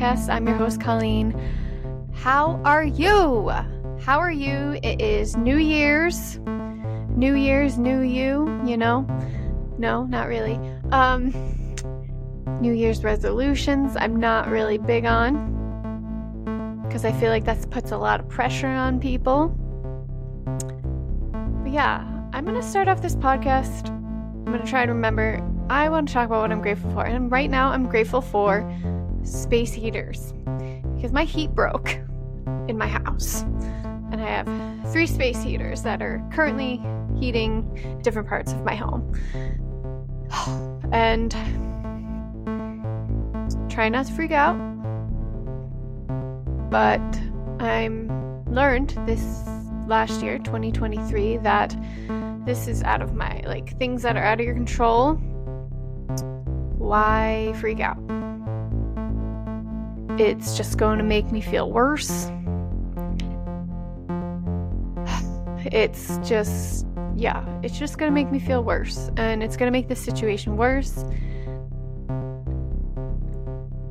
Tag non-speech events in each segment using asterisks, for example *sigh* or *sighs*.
podcast. I'm your host, Colleen. How are you? How are you? It is New Year's. New Year's, new you, you know? No, not really. Um, New Year's resolutions, I'm not really big on because I feel like that puts a lot of pressure on people. But yeah, I'm going to start off this podcast. I'm going to try and remember I want to talk about what I'm grateful for. And right now, I'm grateful for space heaters because my heat broke in my house. And I have three space heaters that are currently heating different parts of my home. And try not to freak out. But I'm learned this last year, 2023, that this is out of my like things that are out of your control. Why freak out? It's just going to make me feel worse. It's just, yeah, it's just going to make me feel worse. And it's going to make the situation worse.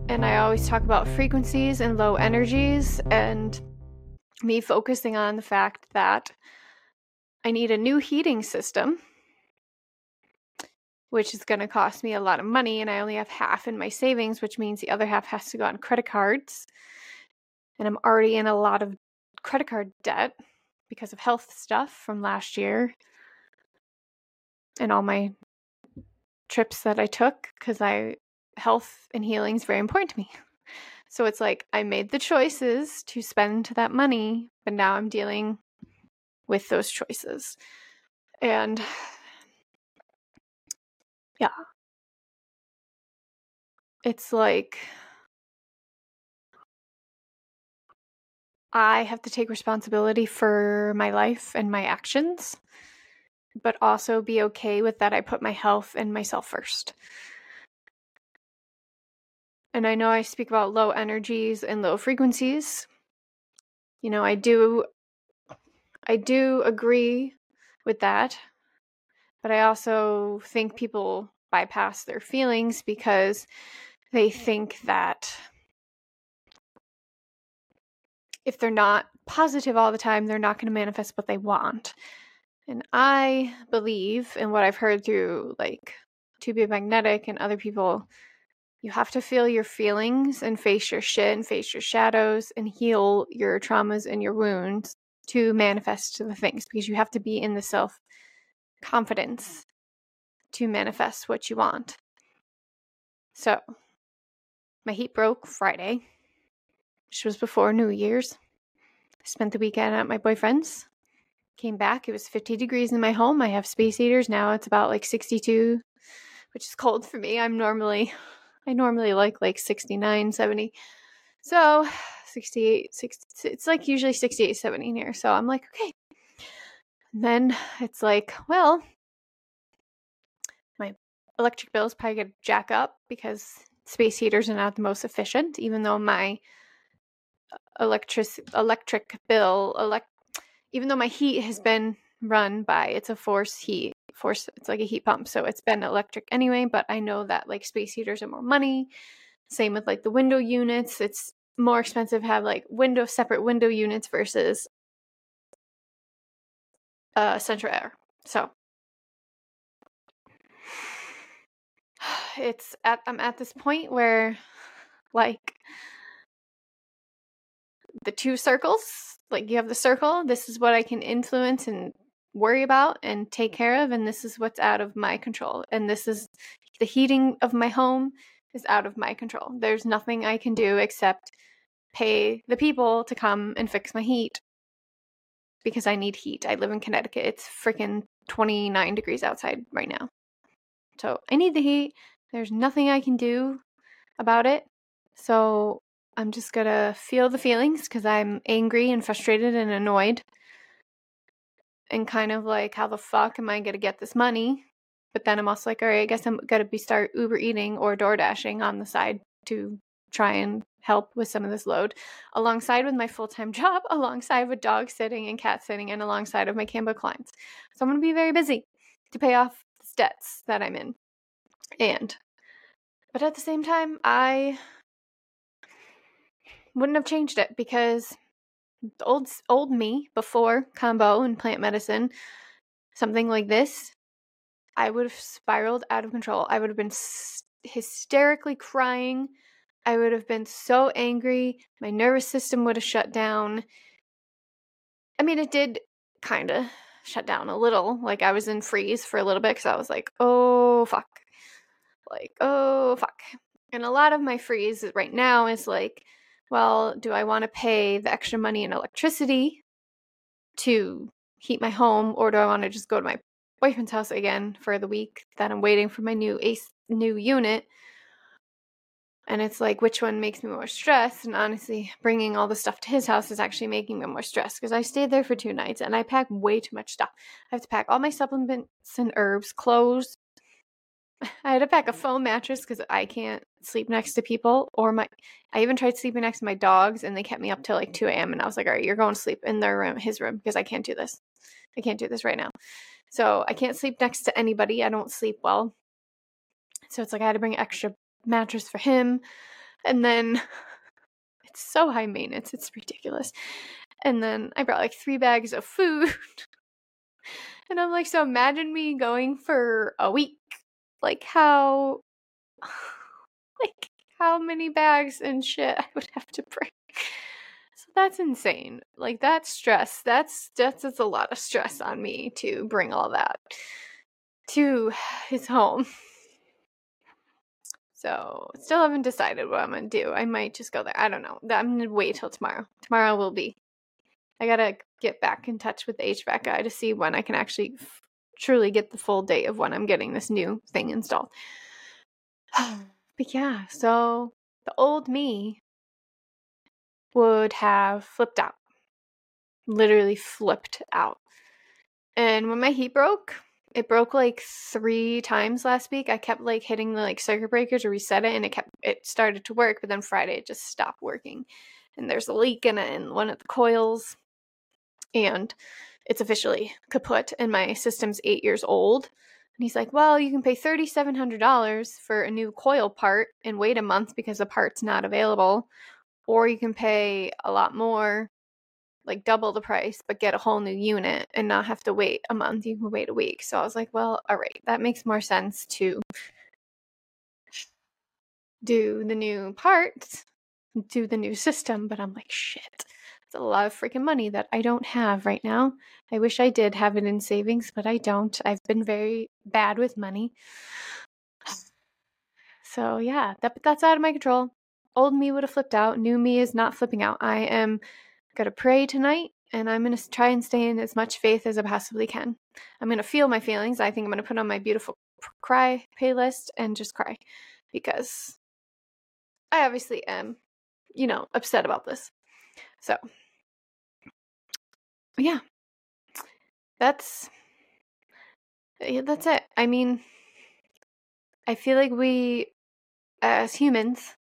And I always talk about frequencies and low energies and me focusing on the fact that I need a new heating system, which is going to cost me a lot of money. And I only have half in my savings, which means the other half has to go on credit cards. And I'm already in a lot of credit card debt because of health stuff from last year and all my trips that I took because I health and healing is very important to me. *laughs* So it's like I made the choices to spend that money, but now I'm dealing with those choices. And yeah. It's like I have to take responsibility for my life and my actions, but also be okay with that I put my health and myself first. And I know I speak about low energies and low frequencies. You know, I do I do agree with that. But I also think people bypass their feelings because they think that if they're not positive all the time, they're not going to manifest what they want. And I believe in what I've heard through like To Be Magnetic and other people, you have to feel your feelings and face your shit and face your shadows and heal your traumas and your wounds to manifest the things because you have to be in the self confidence to manifest what you want. So, my heat broke Friday, which was before New Year's. I spent the weekend at my boyfriend's. Came back, it was 50 degrees in my home. I have space heaters. Now it's about like 62, which is cold for me. I'm normally, I normally like like 69, 70. So *sighs* 68, 60, it's like usually 68, 70 here. So I'm like, okay. And then it's like, well, my electric bill is probably going to jack up because space heaters are not the most efficient, even though my electric electric bill elect even though my heat has been run by it's a force heat force it's like a heat pump so it's been electric anyway but i know that like space heaters are more money. Same with like the window units it's more expensive have like window separate window units versus uh central air. So *sighs* it's at I'm at this point where like the two circles, like you have the circle, this is what I can influence and worry about and take care of and this is what's out of my control and this is the heating of my home is out of my control. There's nothing I can do except pay the people to come and fix my heat because I need heat. I live in Connecticut. It's freaking 29 degrees outside right now. So I need the heat. There's nothing I can do about it. So I'm just going to feel the feelings because I'm angry and frustrated and annoyed. And kind of like, how the fuck am I going to get this money? But then I'm also like, all right, I guess I'm going to be start Uber eating or Door Dashing on the side to try and help with some of this load alongside with my full-time *laughs* job alongside with dog sitting and cat sitting and alongside of my Canva clients so i'm going to be very busy to pay off the debts that i'm in and but at the same time i wouldn't have changed it because old old me before Kambo and plant medicine, something like this, I would have spiraled out of control. I would have been hysterically crying. I would have been so angry. My nervous system would have shut down. I mean, it did kind of shut down a little. Like I was in freeze for a little bit because I was like, oh, fuck. Like, oh, fuck. And a lot of my freeze right now is like, well, do I want to pay the extra money in electricity to heat my home, or do I want to just go to my boyfriend's house again for the week that I'm waiting for my new ace new unit? And it's like, which one makes me more stressed? And honestly, bringing all the stuff to his house is actually making me more stressed because I stayed there for two nights and I packed way too much stuff. I have to pack all my supplements and herbs, clothes. *sighs* I had to pack a foam mattress because I can't sleep next to people or my. I even tried sleeping next to my dogs and they kept me up till like 2 a.m. And I was like, all right, you're going to sleep in their room, his room, because I can't do this. I can't do this right now. So I can't sleep next to anybody. I don't sleep well. So it's like I had to bring extra mattress for him. And then *laughs* it's so high maintenance, it's ridiculous. And then I brought like three bags of food. *laughs* and I'm like, so imagine me going for a week. Like how *sighs* like how many bags and shit I would have to bring. So that's insane. Like that's stress. That's that's, that's a lot of stress on me to bring all that to *sighs* his home. So still haven't decided what I'm gonna do. I might just go there. I don't know. I'm gonna wait till tomorrow. Tomorrow will be. I gotta get back in touch with the HVAC guy to see when I can actually f- truly get the full date of when I'm getting this new thing installed. *sighs* but yeah, so the old me would have flipped out. Literally flipped out. And when my heat broke, it broke like three times last week. I kept like hitting the like circuit breaker to reset it and it kept it started to work, but then Friday it just stopped working. And there's a leak in it in one of the coils. And it's officially kaput and my system's eight years old. And he's like, Well, you can pay thirty seven hundred dollars for a new coil part and wait a month because the part's not available. Or you can pay a lot more like double the price but get a whole new unit and not have to wait a month you can wait a week. So i was like well all right that makes more sense to do the new parts do the new system. But i'm like shit it's a lot of freaking money that i don't have right now. I wish i did have it in savings but i don't. I've been very bad with money. So yeah that, that's out of my control. Old me would have flipped out. New me is not flipping out. I am got to pray tonight and I'm going to try and stay in as much faith as I possibly can. I'm going to feel my feelings. I think I'm going to put on my beautiful cry playlist and just cry because I obviously am, you know, upset about this. So, yeah. That's yeah, that's it. I mean, I feel like we as humans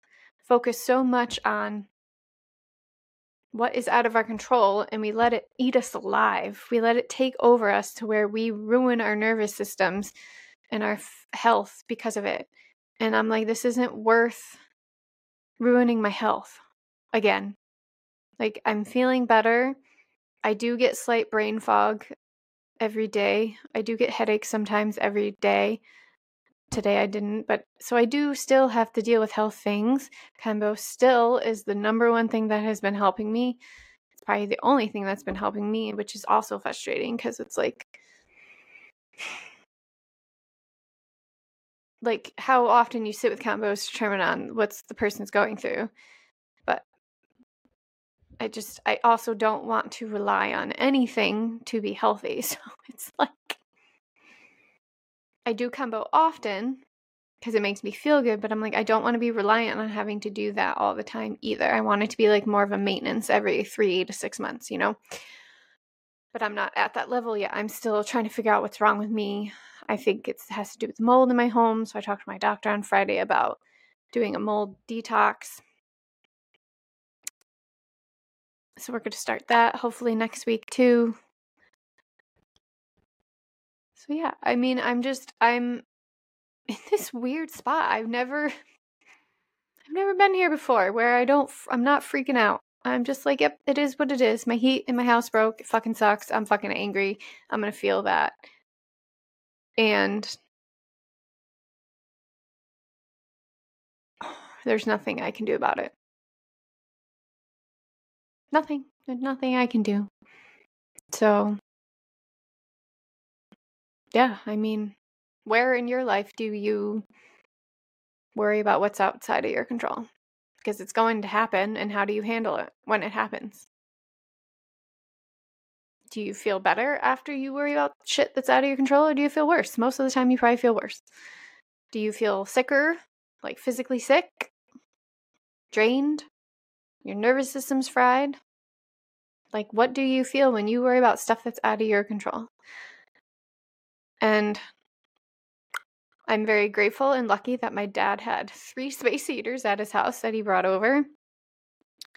focus so much on what is out of our control and we let it eat us alive. We let it take over us to where we ruin our nervous systems and our f- health because of it. And I'm like, this isn't worth ruining my health again. Like, I'm feeling better. I do get slight brain fog every day. I do get headaches sometimes every day. Today I didn't, but so I do still have to deal with health things. Kambo still is the number one thing that has been helping me. It's probably the only thing that's been helping me, which is also frustrating because it's like like how often you sit with Kambo's determine on what's the person's going through. But I just I also don't want to rely on anything to be healthy. *laughs* So it's like I do kambo often because it makes me feel good, but I'm like, I don't want to be reliant on having to do that all the time either. I want it to be like more of a maintenance every three to six months, you know? But I'm not at that level yet. I'm still trying to figure out what's wrong with me. I think it has to do with mold in my home. So I talked to my doctor on Friday about doing a mold detox. So we're going to start that hopefully next week too. So yeah, I mean, I'm just I'm *laughs* in this weird spot. I've never I've never been here before where I don't, I'm not freaking out. I'm just like, yep, it is what it is. My heat in my house broke. It fucking sucks. I'm fucking angry. I'm gonna feel that. And *sighs* there's nothing I can do about it. Nothing. There's nothing I can do. So, yeah, I mean, where in your life do you worry about what's outside of your control? Because it's going to happen, and how do you handle it when it happens? Do you feel better after you worry about shit that's out of your control, or do you feel worse? Most of the time, you probably feel worse. Do you feel sicker, like physically sick, drained, your nervous system's fried? Like, what do you feel when you worry about stuff that's out of your control? And I'm very grateful and lucky that my dad had *laughs* three space heaters at his house that he brought over.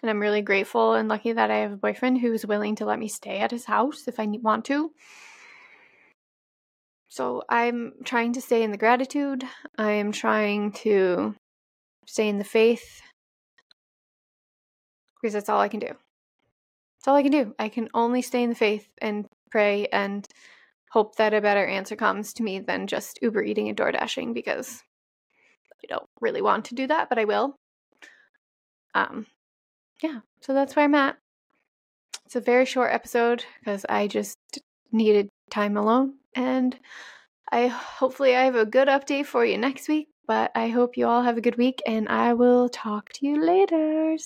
And I'm really grateful and lucky that I have a boyfriend who's willing to let me stay at his house if I want to. So I'm trying to stay in the gratitude. I am trying to stay in the faith because that's all I can do. That's all I can do. I can only stay in the faith and pray and hope that a better answer comes to me than just Uber eating and door dashing because I don't really want to do that, but I will. Um, yeah, so that's where I'm at. It's a very short episode because I just needed time alone, and I hopefully I have a good update for you next week. But I hope you all have a good week, and I will talk to you later.